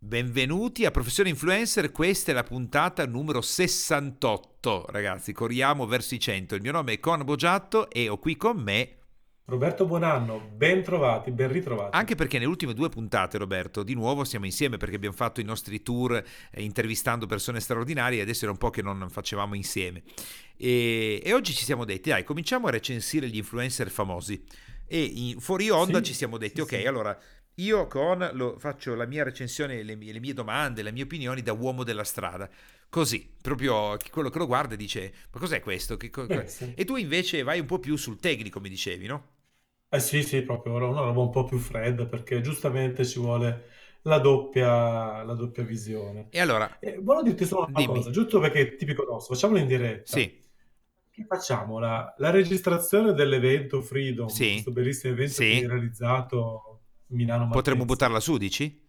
Benvenuti a Professione Influencer, questa è la puntata numero 68, ragazzi, corriamo verso i 100. Il mio nome è Con Bogiatto e ho qui con me Roberto Buonanno, ben trovati, ben ritrovati. Anche perché nelle ultime due puntate, Roberto, di nuovo siamo insieme perché abbiamo fatto i nostri tour eh, intervistando persone straordinarie adesso era un po' che non facevamo insieme. E, e oggi ci siamo detti, dai, cominciamo a recensire gli influencer famosi. E in, fuori onda sì, ci siamo detti, sì, ok, sì. allora io con lo, faccio la mia recensione, le mie, le mie domande, le mie opinioni da uomo della strada. Così, proprio quello che lo guarda dice, ma cos'è questo? Co- eh, e tu invece vai un po' più sul tecnico, mi dicevi, no? Eh sì, sì, proprio una roba un po' più fredda perché giustamente ci vuole la doppia, la doppia visione. E allora, Eh, volevo dirti solo una dimmi. cosa, giusto perché è tipico nostro, facciamolo in diretta. Sì, Che facciamo? La, la registrazione dell'evento Freedom, sì, questo bellissimo evento sì. realizzato Milano Potremmo buttarla su, dici?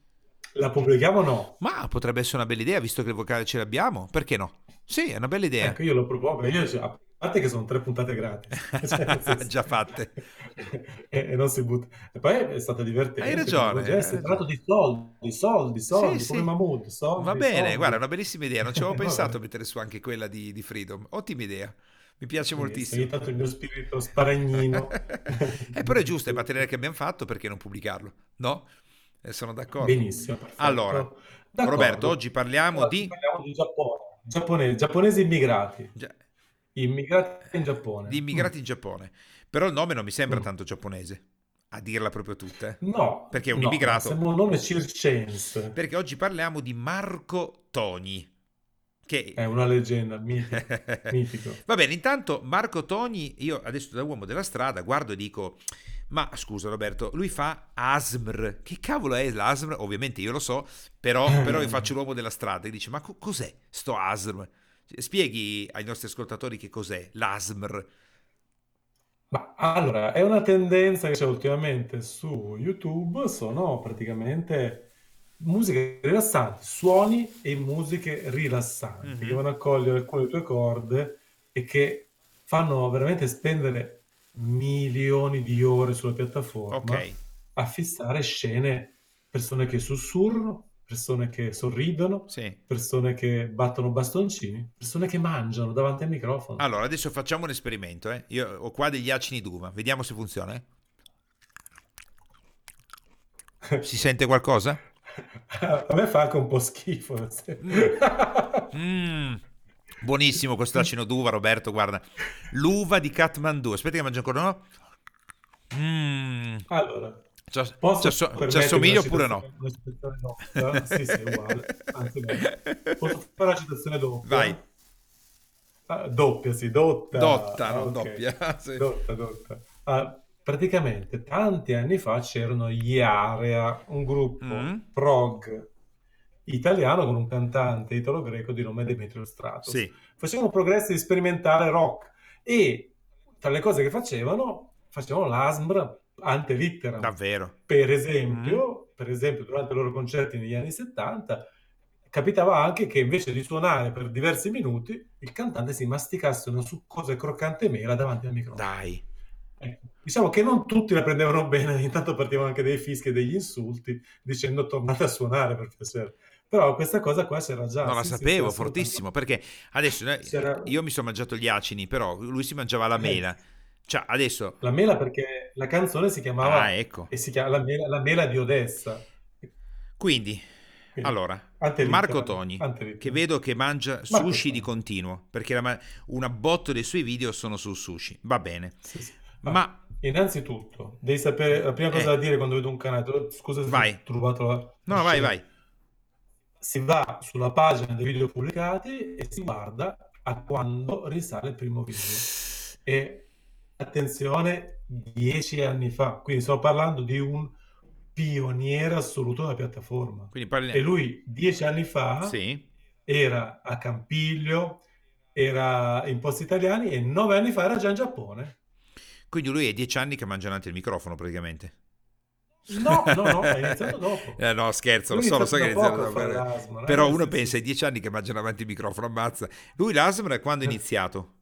La pubblichiamo o no? Ma potrebbe essere una bella idea, visto che il vocale ce l'abbiamo. Perché no? Sì, è una bella idea. Ecco, io lo propongo, io, a parte che sono tre puntate gratis, cioè, Già fatte. e, e non si butta. E poi è stata divertente. Hai ragione, hai Si è parlato di soldi, soldi, soldi, Sì, come sì. Mahmood, soldi, Va bene, soldi. guarda, è una bellissima idea. Non ci avevo pensato a mettere su anche quella di, di Freedom. Ottima idea. Mi piace Benissimo, moltissimo. ogni tanto il mio spirito sparagnino. Eh, però è giusto, è materiale che abbiamo fatto, perché non pubblicarlo? No? Eh, sono d'accordo. Benissimo, perfetto. Allora, D'accordo. Roberto, oggi parliamo Allora, di... parliamo di Giappone. Giapponesi, giapponesi immigrati. Già- Immigrati in Giappone. di immigrati in Giappone. Però il nome non mi sembra Mm. tanto giapponese, a dirla proprio tutta. eh. No, Perché è un no, immigrato. Sembra un nome circense. Perché oggi parliamo di Marco Toni, che... È una leggenda, mitico. mitico. Va bene, intanto Marco Toni, io adesso da uomo della strada guardo e dico, ma scusa Roberto, lui fa ASMR, che cavolo è l'ASMR? Ovviamente io lo so, però, però io faccio l'uomo della strada e dice, ma co- cos'è sto ASMR? Spieghi ai nostri ascoltatori che cos'è l'ASMR. Ma allora, è una tendenza che c'è ultimamente su YouTube, sono praticamente musiche rilassanti, suoni e musiche rilassanti che Mhm. vanno a cogliere alcune tue corde e che fanno veramente spendere milioni di ore sulla piattaforma Ok, a fissare scene, persone che sussurrano, persone che sorridono, sì. persone che battono bastoncini, persone che mangiano davanti al microfono. Allora, adesso facciamo un esperimento. eh. Io ho qua degli acini d'uva, vediamo se funziona. eh. Si sente qualcosa? A me fa anche un po' schifo. senso- Mm, buonissimo questo acino d'uva, Roberto. Guarda, l'uva di Kathmandu. Aspetta, che mangio ancora. No? Mm, Allora, ci assomiglia oppure no? doppia? Sì, sì, uguale. Anzi. Posso fare una citazione doppia? Vai, Ah, doppia, sì, dotta. dotta, Ah, non ok. doppia. Sì. Dotta, dotta. Ah, praticamente tanti anni fa c'erano gli Area, un gruppo Mm, prog italiano con un cantante italo-greco di nome Demetrio Stratos. Sì, Facevano progressi sperimentale rock e tra le cose che facevano, facevano l'ASMR ante litteram. davvero. Per Mm, esempio, per esempio, durante i loro concerti negli anni 70, capitava anche che invece di suonare per diversi minuti, il cantante si masticasse una succosa e croccante mela davanti al microfono. dai. Ecco, Diciamo che non tutti la prendevano bene, ogni tanto partivano anche dei fischi e degli insulti dicendo tornate a suonare per piacere. Però questa cosa qua c'era già, Non la sì, sì, sì, sapevo, assolutamente. fortissimo, perché adesso C'era io mi sono mangiato gli acini, però lui si mangiava la eh, mela. Cioè, adesso... la mela perché la canzone si Ah, chiamava ecco. e si chiama la mela, la mela di Odessa. Quindi, Quindi, allora, Marco Toni, che vedo che mangia Marco sushi di Toni. continuo, perché la una botta dei suoi video sono sul sushi. Va bene. Sì, sì. Ma Ma, innanzitutto devi sapere la prima cosa eh, da dire quando vedo un canale. Scusa se vai. ho turbato la, No, la vai, scena. vai. Si va sulla pagina dei video pubblicati e si guarda a quando risale il primo video. E attenzione, dieci anni fa. Quindi sto parlando di un pioniere assoluto della piattaforma. Quindi E parli... lui dieci anni fa Sì. era a Campiglio, era in posti italiani e nove anni fa era già in Giappone. Quindi lui è dieci anni che mangia davanti al microfono, praticamente. No, no, no, ha iniziato dopo. Eh, no, scherzo, lo so, lo so che è iniziato dopo. eh. l'asma, Però eh, uno sì, pensa sì. ai dieci anni che mangia davanti al microfono, ammazza. Lui l'ASMR quando è Eh. iniziato?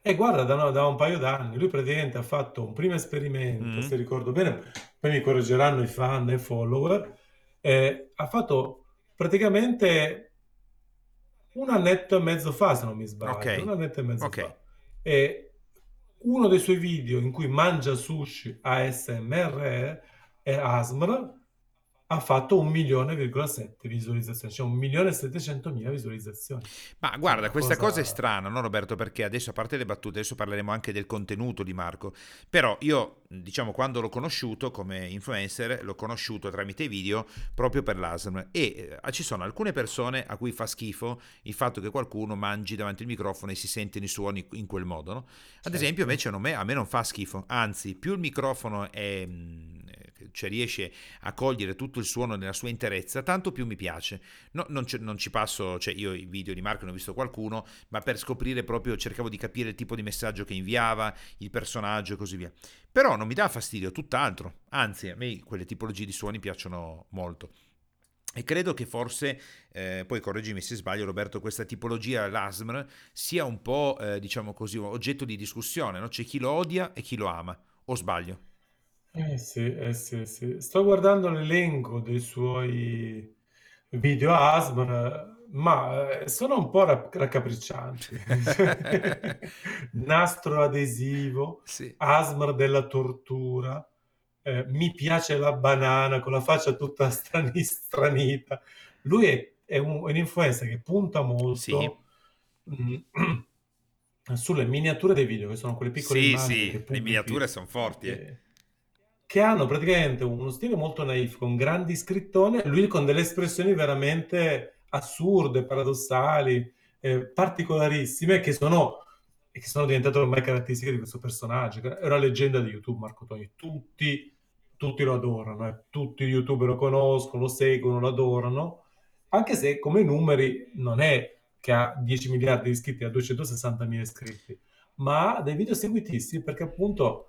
E guarda, da, no- da un paio d'anni, lui praticamente ha fatto un primo esperimento, Mm. se ricordo bene, poi mi correggeranno i fan e i follower, eh, ha fatto praticamente un annetto e mezzo fa, se non mi sbaglio, un Ok, annetto e mezzo ok. fa. E uno dei suoi video in cui mangia sushi ASMR e ASMR ha fatto un milione virgola sette visualizzazioni, cioè un milione e settecentomila visualizzazioni. Ma guarda, questa cosa è strana, no Roberto? Perché adesso, a parte le battute, adesso parleremo anche del contenuto di Marco. Però io, diciamo, quando l'ho conosciuto come influencer, l'ho conosciuto tramite video proprio per l'ASM. E eh, ci sono alcune persone a cui fa schifo il fatto che qualcuno mangi davanti al microfono e si sentono i suoni in quel modo, no? Ad esempio, Certo. invece, non me- a me non fa schifo, anzi, più il microfono è, mm, cioè riesce a cogliere tutto il suono nella sua interezza, tanto più mi piace. No, non, ci, non ci passo, cioè io i video di Marco ne ho visto qualcuno, ma per scoprire proprio cercavo di capire il tipo di messaggio che inviava, il personaggio e così via. Però non mi dà fastidio, tutt'altro. Anzi, a me quelle tipologie di suoni piacciono molto. E credo che forse, eh, poi correggimi se sbaglio Roberto, questa tipologia, l'ASMR, sia un po', eh, diciamo così, oggetto di discussione, no? C'è chi lo odia e chi lo ama, o sbaglio? Eh sì, eh sì, sì. Sto guardando l'elenco dei suoi video ASMR, ma eh, sono un po' ra- raccapriccianti. Nastro adesivo, sì. ASMR della tortura, eh, mi piace la banana con la faccia tutta strani- stranita. Lui è, è un, è un influencer che punta Sì, molto mm, sulle miniature dei video, che sono quelle piccole sì, immagini sì, le miniature sono forti, eh. eh, che hanno praticamente uno stile molto naif, con grandi scrittone, lui con delle espressioni veramente assurde, paradossali, eh, particolarissime, che sono, che sono diventate ormai caratteristiche di questo personaggio. È una leggenda di YouTube, Marco Togni. Tutti, tutti lo adorano, eh. Tutti gli YouTuber lo conoscono, lo seguono, lo adorano, anche se come numeri non è che ha 10 miliardi di iscritti, ha 260 mila iscritti, ma ha dei video seguitissimi perché appunto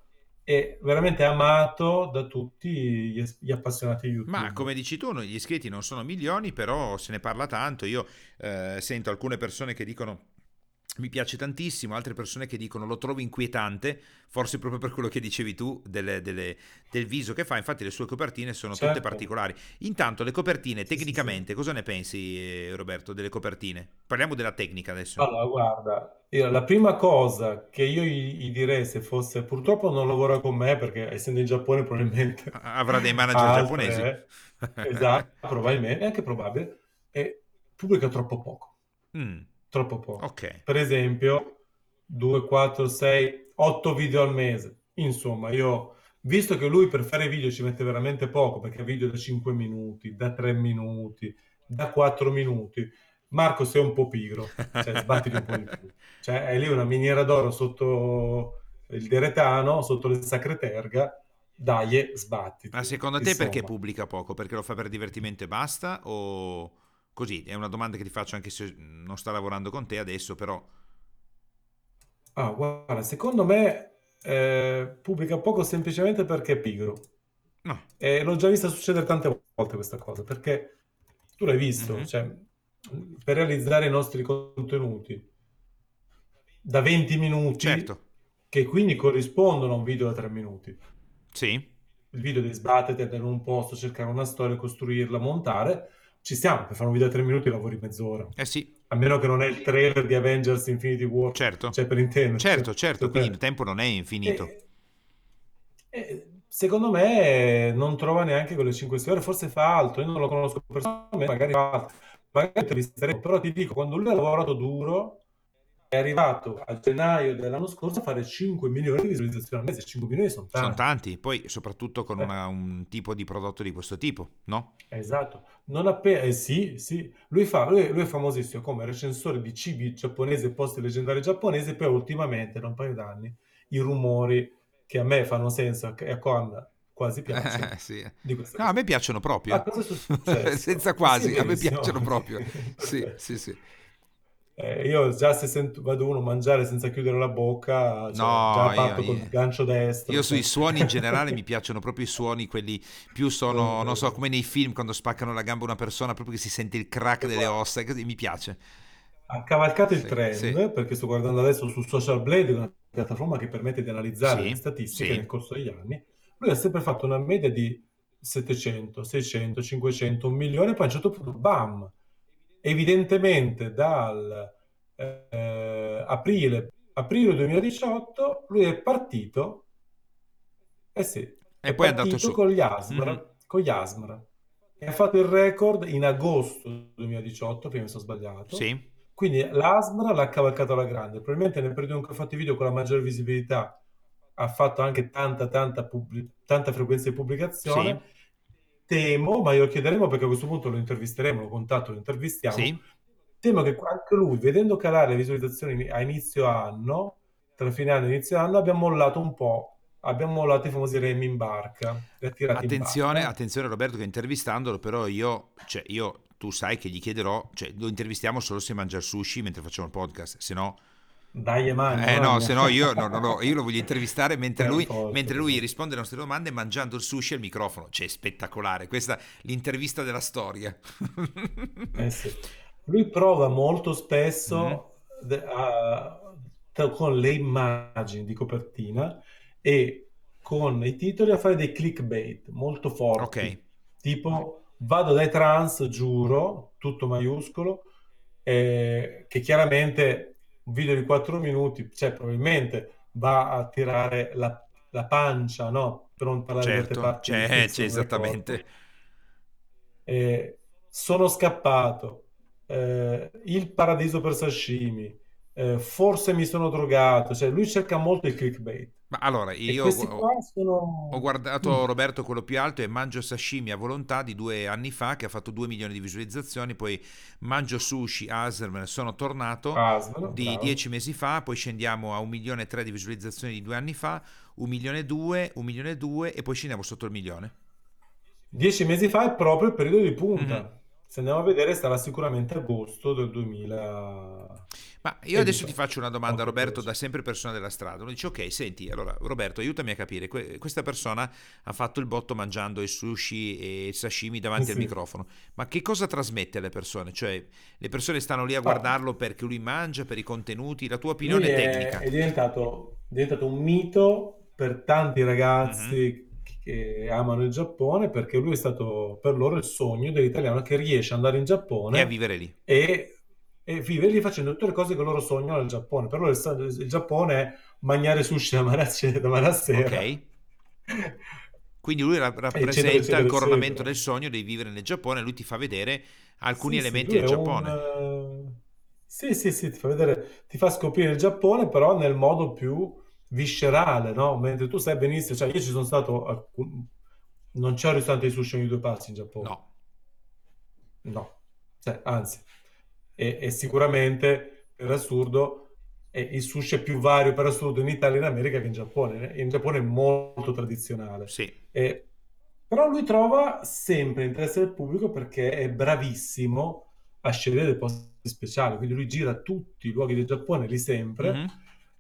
è veramente amato da tutti gli, appassionati di Ma YouTube. come dici tu, gli iscritti non sono milioni, però se ne parla tanto. Io eh, sento alcune persone che dicono mi piace tantissimo, altre persone che dicono lo trovo inquietante, forse proprio per quello che dicevi tu delle- delle- del viso che fa. Infatti le sue copertine sono tutte Certo, particolari. Intanto le copertine, sì, sì, sì. tecnicamente, cosa ne pensi eh, Roberto delle copertine? Parliamo della tecnica adesso. Allora, guarda, io la prima cosa che io gli, direi se fosse, purtroppo non lavora con me perché essendo in Giappone probabilmente Avrà dei manager ha giapponesi. altre, esatto, probabilmente, è anche probabile, e pubblica troppo poco. Mm, Troppo poco. ok. Per esempio, 2, 4, 6, 8 video al mese. Insomma, io, visto che lui per fare video ci mette veramente poco, perché ha video da 5 minuti, da 3 minuti, da 4 minuti, Marco sei un po' pigro, cioè sbattiti un po' di più. Cioè, è lì una miniera d'oro sotto il Deretano, sotto le Sacre Terga, dai, Ma sbattiti. secondo te perché Insomma. pubblica poco? Perché lo fa per divertimento e basta? O così? È una domanda che ti faccio anche se non sta lavorando con te adesso, però... Ah, guarda, secondo me eh, pubblica poco semplicemente perché è pigro. No. E l'ho già vista succedere tante volte questa cosa, perché tu l'hai visto, Mhm. cioè, per realizzare i nostri contenuti da 20 Certo, minuti, che quindi corrispondono a un video da 3 minuti. sì. Il video di sbattere da un posto, cercare una storia, costruirla, montare, ci stiamo, per fare un video da 3 minuti lavori mezz'ora. Eh sì, A meno che non è il trailer di Avengers Infinity War, certo. cioè per intenderci. Certo, certo, quindi il Cioè, tempo non è infinito. e, e secondo me non trova neanche quelle 5 ore, forse fa altro, io non lo conosco personalmente, magari fa altro, magari però ti dico, quando lui ha lavorato duro, è arrivato a gennaio dell'anno scorso a fare 5 milioni di visualizzazioni al mese, 5 milioni sono Sono tanti. tanti, poi soprattutto con Eh, una- un tipo di prodotto di questo tipo, no? esatto, non appena, eh sì, sì, lui fa, lui, lui è famosissimo come recensore di cibi giapponesi e posti leggendari giapponesi, poi ultimamente, da un paio d'anni, i rumori che a me fanno senso e a Con quasi piacciono, Sì. di questa No, a me piacciono Ah, proprio. successo? Senza Sì, quasi, a me piacciono proprio. Sì, sì, sì. Eh, io già se sento, vedo uno mangiare senza chiudere la bocca, cioè già No, io, parto col io- gancio io destro. sui cioè. suoni in generale mi piacciono proprio i suoni, quelli più sono, non so, come nei film quando spaccano la gamba a una persona, proprio che si sente il crack delle ossa, così mi piace. ha cavalcato il Sì, sì, trend perché sto guardando adesso su Social Blade, una piattaforma che permette di analizzare le sì, statistiche nel sì. corso degli anni. Lui ha sempre fatto una media di 700, 600, 500, un milione, poi a un certo punto, bam, evidentemente dal eh, aprile, aprile 2018 lui è partito, eh sì, E è poi è andato su. con gli Mhm. Asmr, con gli Asmr e ha fatto il record in agosto 2018, prima mi sono sbagliato, Sì, quindi l'Asmr l'ha cavalcato alla grande, probabilmente nel periodo in cui ha fatto i video con la maggiore visibilità ha fatto anche tanta, tanta, pubblic- tanta frequenza di pubblicazione. sì, Temo, ma glielo chiederemo perché a questo punto lo intervisteremo, lo contatto, lo intervistiamo. sì. Temo che anche lui, vedendo calare le visualizzazioni a inizio anno, tra fine anno e inizio anno, abbia mollato un po'. Abbiamo mollato i famosi remi in barca, tirati in Attenzione, barca. attenzione Roberto che intervistandolo, però io, cioè io, tu sai che gli chiederò, cioè lo intervistiamo solo se mangia il sushi mentre facciamo il podcast, se no... Dai, magna, Eh no, se no io, no, no, no, io lo voglio intervistare mentre lui, mentre lui risponde alle nostre domande mangiando il sushi al microfono. Cioè, spettacolare. Questa è l'intervista della storia. Eh sì. Lui prova molto spesso de- a- tra- con le immagini di copertina e con i titoli a fare dei clickbait molto forti, Ok, tipo vado dai trans, giuro, tutto maiuscolo, eh, che chiaramente un video di 4 minuti, cioè probabilmente va a tirare la, la pancia, no? Per non parlare certo, parti c'è, c'è del corpo. esattamente. Eh, sono scappato, eh, il paradiso per sashimi, eh, forse mi sono drogato, cioè lui cerca molto il clickbait. Ma allora, io ho, qua ho sono... guardato Mm, Roberto quello più alto e Mangio Sashimi a volontà di due anni fa che ha fatto 2 milioni di visualizzazioni, poi Mangio Sushi, Aserman, sono tornato Asmano, di bravo. 10 mesi fa, poi scendiamo a 1 milione e 3 di visualizzazioni di due anni fa, 1 milione e 2, 1 milione e 2 e poi scendiamo sotto il milione. Dieci mesi fa è proprio il periodo di punta. Mhm. Se andiamo a vedere sarà sicuramente agosto del 2000... Ma io adesso ti faccio una domanda, Roberto, da sempre persona della strada. Uno dice, ok, senti, allora, Roberto, aiutami a capire. que- questa persona ha fatto il botto mangiando il sushi e il sashimi davanti al Sì. microfono. Ma che cosa trasmette alle persone? Cioè, le persone stanno lì a Ah, guardarlo perché lui mangia, per i contenuti? La tua Lui opinione è, tecnica? è diventato, è diventato un mito per tanti ragazzi che amano il Giappone perché lui è stato per loro il sogno dell'italiano che riesce ad andare in E a Giappone vivere lì. e, e vivere lì facendo tutte le cose che loro sognano nel Giappone. Per loro il, il Giappone è mangiare sushi da mattina a- sera, Ok? Quindi lui ra- rappresenta il coronamento del sogno di vivere nel Giappone, lui ti fa vedere alcuni Sì, sì, elementi lui del è un... Giappone. eh, Sì, sì, sì, ti fa vedere, ti fa scoprire il Giappone, però nel modo più viscerale, no? Mentre tu sai benissimo, cioè io ci sono stato, alcun- non c'è un ristorante di sushi ogni due passi in Giappone, No, no, Cioè, anzi, e, e sicuramente, per assurdo, eh, il sushi è più vario per assurdo in Italia e in America che in Giappone. In Giappone è molto tradizionale. sì. E- però lui trova sempre l'interesse del pubblico perché è bravissimo a scegliere dei posti speciali. Quindi lui gira tutti i luoghi del Giappone, lì sempre. Mhm.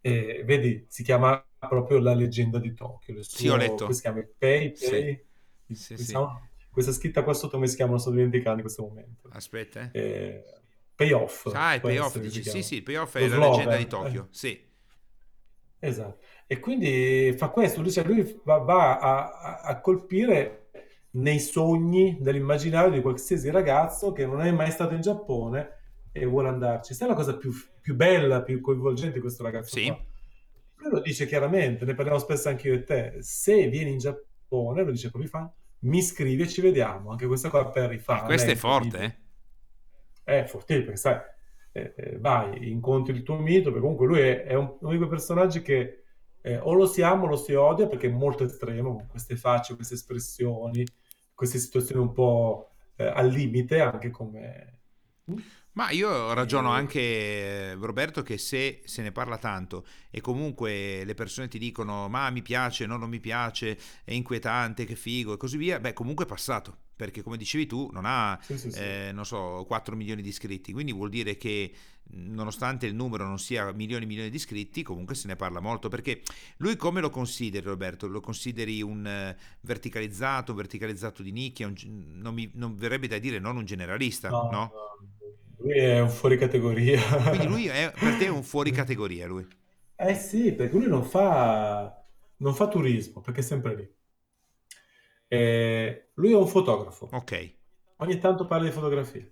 E vedi, si chiama proprio La leggenda di Tokyo. Il Sì, ho suo, letto. si chiama? Pei, Sì. Pei? Sì, sì. chiama? Questa scritta qua sotto come si chiama? Non sto dimenticando in questo momento. Aspetta, eh. Eh, payoff. Ah, può payoff, dici? Sì, sì, payoff Lo è la leggenda di slogan. Tokyo. eh. Sì. Esatto. E quindi fa questo, lui, cioè, lui va, va a, a- a colpire nei sogni dell'immaginario di qualsiasi ragazzo che non è mai stato in Giappone e vuole andarci. Sai la cosa più, più bella, più coinvolgente di questo ragazzo Sì. qua? Lui lo dice chiaramente, ne parliamo spesso anche io e te, se vieni in Giappone, lo dice come fa, mi scrivi e ci vediamo. Anche questa qua per i Eh, fan. questo è forte, eh. È forte perché sai, eh, eh, vai, incontri il tuo mito, perché comunque lui è, è un- uno di quei personaggi che eh, o lo si ama o lo si odia perché è molto estremo, con queste facce, queste espressioni, queste situazioni un po' eh, al limite, anche come... Ma io ragiono E- anche, eh, Roberto, che se se ne parla tanto e comunque le persone ti dicono ma mi piace, no, non mi piace, è inquietante, che figo e così via, beh comunque è passato, perché come dicevi tu non ha, Sì, sì, sì. eh, non so, 4 milioni di iscritti, quindi vuol dire che mh, nonostante il numero non sia milioni e milioni di iscritti, comunque se ne parla molto, perché lui come lo consideri Roberto? Lo consideri un eh, verticalizzato, un verticalizzato di nicchia, un non mi non verrebbe da dire non un generalista, No, no? no, lui è un fuori categoria. Quindi lui è per te un fuori categoria, lui. Eh sì, perché lui non fa, non fa turismo, perché è sempre lì. Eh, lui è un fotografo. Ok. Ogni tanto parla di fotografia,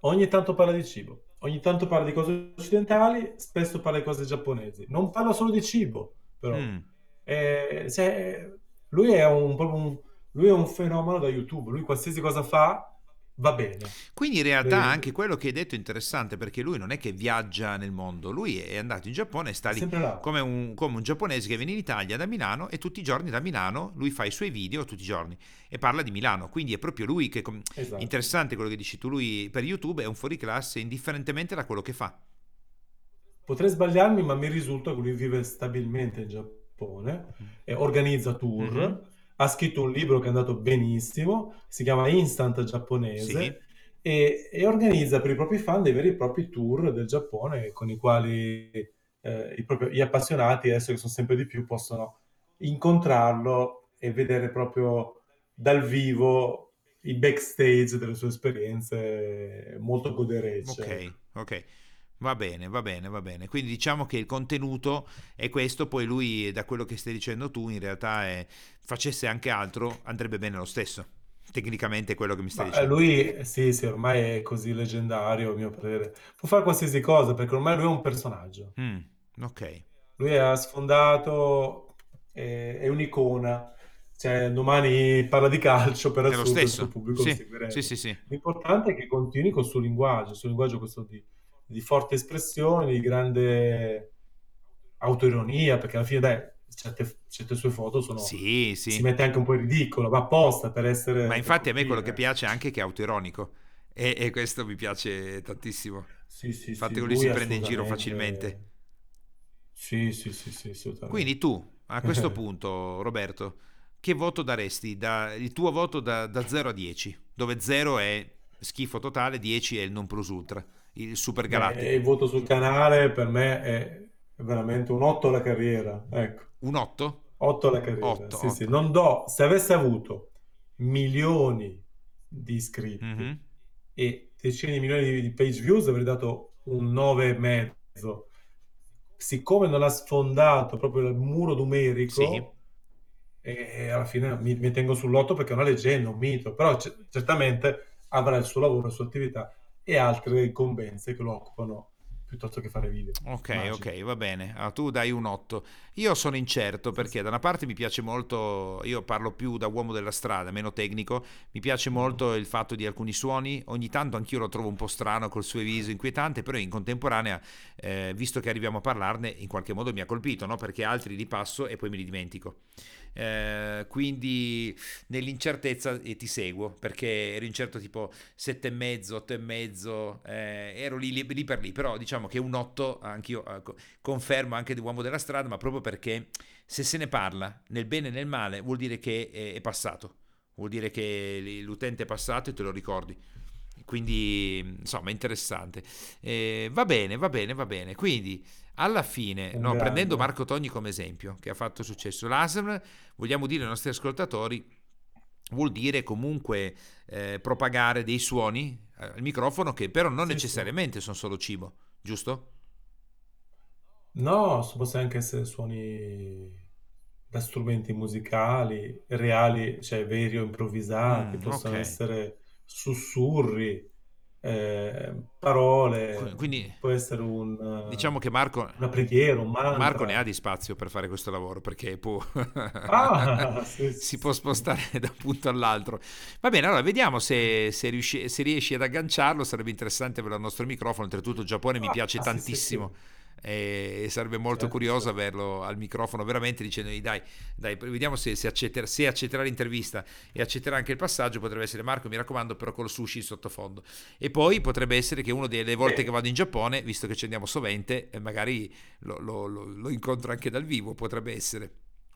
ogni tanto parla di cibo, ogni tanto parla di cose occidentali, spesso parla di cose giapponesi. Non parla solo di cibo, però. Mm. Eh, cioè, lui è un, proprio un- lui è un fenomeno da YouTube. Lui qualsiasi cosa fa va bene. Quindi in realtà Eh, anche quello che hai detto è interessante perché lui non è che viaggia nel mondo, lui è andato in Giappone e sta lì come un, come un giapponese che viene in Italia da Milano e tutti i giorni da Milano lui fa i suoi video tutti i giorni e parla di Milano. Quindi è proprio lui che... com- Esatto. Interessante quello che dici tu, lui per YouTube è un fuoriclasse indifferentemente da quello che fa. Potrei sbagliarmi, ma mi risulta che lui vive stabilmente in Giappone, e organizza tour, ha scritto un libro che è andato benissimo, si chiama Instant Sì, Giapponese, e, e organizza per i propri fan dei veri e propri tour del Giappone con i quali eh, i propri- gli appassionati, adesso che sono sempre di più, possono incontrarlo e vedere proprio dal vivo i backstage delle sue esperienze molto goderecce, ok, ok. Va bene, va bene, va bene. Quindi diciamo che il contenuto è questo, poi lui, da quello che stai dicendo tu, in realtà è, facesse anche altro, andrebbe bene lo stesso. Tecnicamente è quello che mi stai Ma eh, dicendo. lui, sì, sì, ormai è così leggendario, a mio parere. Può fare qualsiasi cosa perché ormai lui è un personaggio. Mm, ok. Lui ha sfondato, è, è un'icona. Cioè, domani parla di calcio, per lo assurdo il suo pubblico lo Sì, sì, seguirebbe. sì, sì. L'importante è che continui col suo linguaggio, il suo linguaggio questo di, di forte espressione, di grande autoironia, perché alla fine, dai, certe, certe sue foto sono... Sì, Si sì. mette anche un po' in ridicolo, va apposta per Ma essere, per infatti a me quello che piace anche è che è autoironico. E, e questo mi piace tantissimo. Sì, sì, Il fatto sì, lui si prende in giro facilmente. Sì, sì, sì, sì, Quindi assolutamente. tu, a questo punto, Roberto, che voto daresti? Da- il tuo voto da, da 0 a 10, dove 0 è schifo totale, 10 è il non plus ultra, il super galattico. il voto sul canale per me è veramente un 8 alla carriera. Ecco, Un 8? 8 alla carriera. 8, Sì, sì, 8. non do, se avesse avuto milioni di iscritti Mhm. e decine di milioni di, di page views, avrei dato un 9 e mezzo. Siccome non ha sfondato proprio il muro Sì. numerico, e alla fine mi, mi tengo sull'8 perché è una leggenda, un mito, però c- certamente avrà il suo lavoro, la sua attività e altre incombenze che lo occupano piuttosto che fare video, Ok, immagino. ok, va bene. Ah, tu dai un 8. Io sono incerto perché da una parte mi piace molto, io parlo più da uomo della strada, meno tecnico, mi piace molto il fatto di alcuni suoni, ogni tanto anch'io lo trovo un po' strano col suo viso inquietante, però in contemporanea, eh, visto che arriviamo a parlarne, in qualche modo mi ha colpito, no? Perché altri li passo e poi me li dimentico. Eh, quindi nell'incertezza eh, ti seguo perché ero incerto tipo 7 e mezzo, 8 e mezzo, eh, ero lì, lì, lì per lì, però diciamo che un 8 anch'io eh, co- confermo anche di uomo della strada, ma proprio perché se se ne parla nel bene e nel male vuol dire che è, è passato, vuol dire che l'utente è passato e te lo ricordi. Quindi, insomma, interessante. Eh, va bene, va bene, va bene. Quindi, alla fine, no, prendendo. Marco Togni come esempio, che ha fatto successo, l'ASM, vogliamo dire ai nostri ascoltatori, vuol dire comunque eh, propagare dei suoni al microfono che però non Sì, sì. necessariamente sono solo cibo, giusto? No, so- possono anche essere suoni da strumenti musicali, reali, cioè veri o improvvisati, Mm, possono ok. essere sussurri, eh, parole, Quindi può essere un, diciamo che eh, Marco, una preghiera, un Marco ne ha mantra. di spazio per fare questo lavoro perché può Ah, sì, si sì, può spostare da un punto all'altro. Va bene, allora vediamo se, se riusci- se riesci ad agganciarlo, sarebbe interessante per il nostro microfono, oltretutto il Giappone mi piace Ah, sì, sì, tantissimo e sarebbe molto certo, curioso certo. averlo al microfono veramente dicendogli dai, dai vediamo se, se, accetterà, se accetterà l'intervista e accetterà anche il passaggio, potrebbe essere Marco, mi raccomando, però con lo sushi in sottofondo. E poi potrebbe essere che una delle volte che vado in Giappone, visto che ci andiamo sovente, eh, magari lo, lo- lo- lo incontro anche dal vivo, potrebbe essere.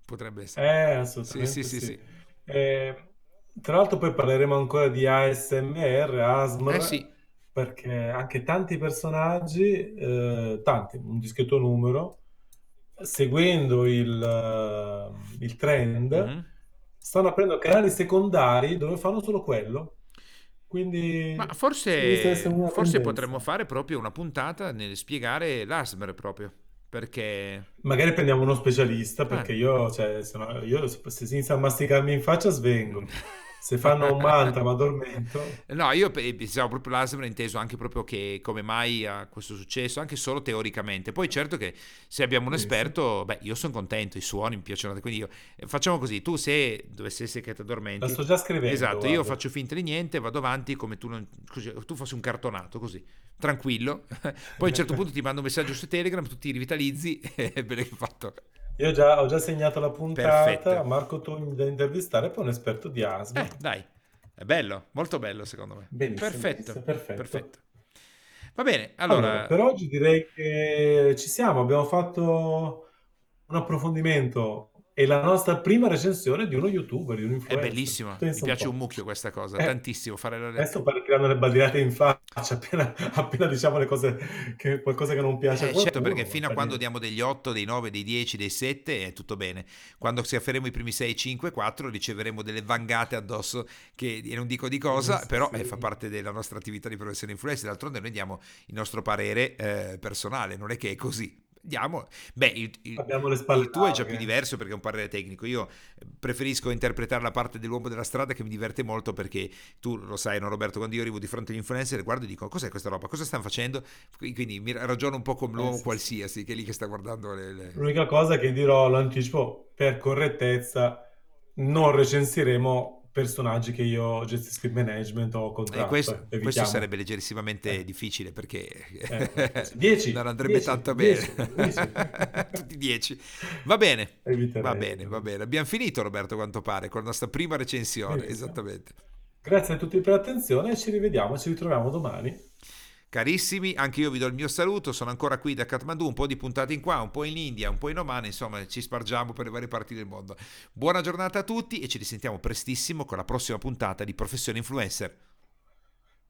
Potrebbe essere. eh, Sì, sì, assolutamente sì, sì. sì. Eh, tra l'altro poi parleremo ancora di ASMR, Eh ASMR, sì. Perché anche tanti personaggi, eh, tanti, un discreto numero, seguendo il, eh, il trend, Mhm. stanno aprendo canali secondari dove fanno solo quello. Ma Quindi essere forse, forse potremmo fare proprio una puntata nel spiegare l'ASMR proprio. perché... Magari prendiamo uno specialista, perché eh. io, cioè, se, no, io, se si inizia a masticarmi in faccia svengo. se fanno un mantra ma addormento. No, io pensavo proprio l'Alzheimer inteso anche proprio che come mai ha questo successo, anche solo teoricamente. Poi certo che se abbiamo un esperto, beh, io sono contento, i suoni mi piacciono, quindi io, eh, facciamo così, tu se dovesse essere che ti addormenti... La sto già scrivendo. Esatto, guarda. io faccio finta di niente, vado avanti come tu, non, così, tu fossi un cartonato, così, tranquillo. Poi a un certo punto ti mando un messaggio su Telegram, tu ti rivitalizzi e bene che fatto. Io già, ho già segnato la puntata, Perfetto. Marco tu da intervistare, poi un esperto di asma. Eh, dai, è bello, molto bello secondo me. Benissimo, perfetto, perfetto. perfetto. Va bene, allora... allora... Per oggi direi che ci siamo, abbiamo fatto un approfondimento è la nostra prima recensione di uno youtuber, di un influencer. È bellissimo, Pensa mi piace un, un, mucchio questa cosa, eh, tantissimo. Fare la... Adesso partiranno le badirate in faccia appena, appena diciamo le cose, che, qualcosa che non piace eh, a qualcuno. Certo, perché fino a quando diamo degli 8, dei 9, dei 10, dei 7 è tutto bene. Quando si afferremo i primi 6, 5, 4 riceveremo delle vangate addosso che non dico di cosa, sì, però sì. Eh, fa parte della nostra attività di professione influencer. D'altronde noi diamo il nostro parere eh, personale, non è che è così Diamo. Beh, il, il, il tuo è già più diverso perché è un parere tecnico. Io preferisco interpretare la parte dell'uomo della strada che mi diverte molto perché tu lo sai, no, Roberto? Quando io arrivo di fronte agli influencer, guardo e dico: Cos'è questa roba? Cosa stanno facendo? Quindi mi ragiono un po' come l'uomo eh, sì, qualsiasi che è lì che sta guardando le, le... L'unica cosa che dirò, l'anticipo per correttezza, non recensiremo personaggi che io gestisco in management o contratto. Eh, questo, questo, sarebbe leggerissimamente eh. difficile perché eh, 10, non andrebbe 10, tanto 10, bene. Tutti 10. Va bene, va bene, va bene. Abbiamo finito Roberto quanto pare con la nostra prima recensione, Benissimo. esattamente. Grazie a tutti per l'attenzione e ci rivediamo, ci ritroviamo domani. Carissimi, anche io vi do il mio saluto, sono ancora qui da Kathmandu, un po' di puntate in qua, un po' in India, un po' in Oman, insomma ci spargiamo per le varie parti del mondo. Buona giornata a tutti e ci risentiamo prestissimo con la prossima puntata di Professione Influencer.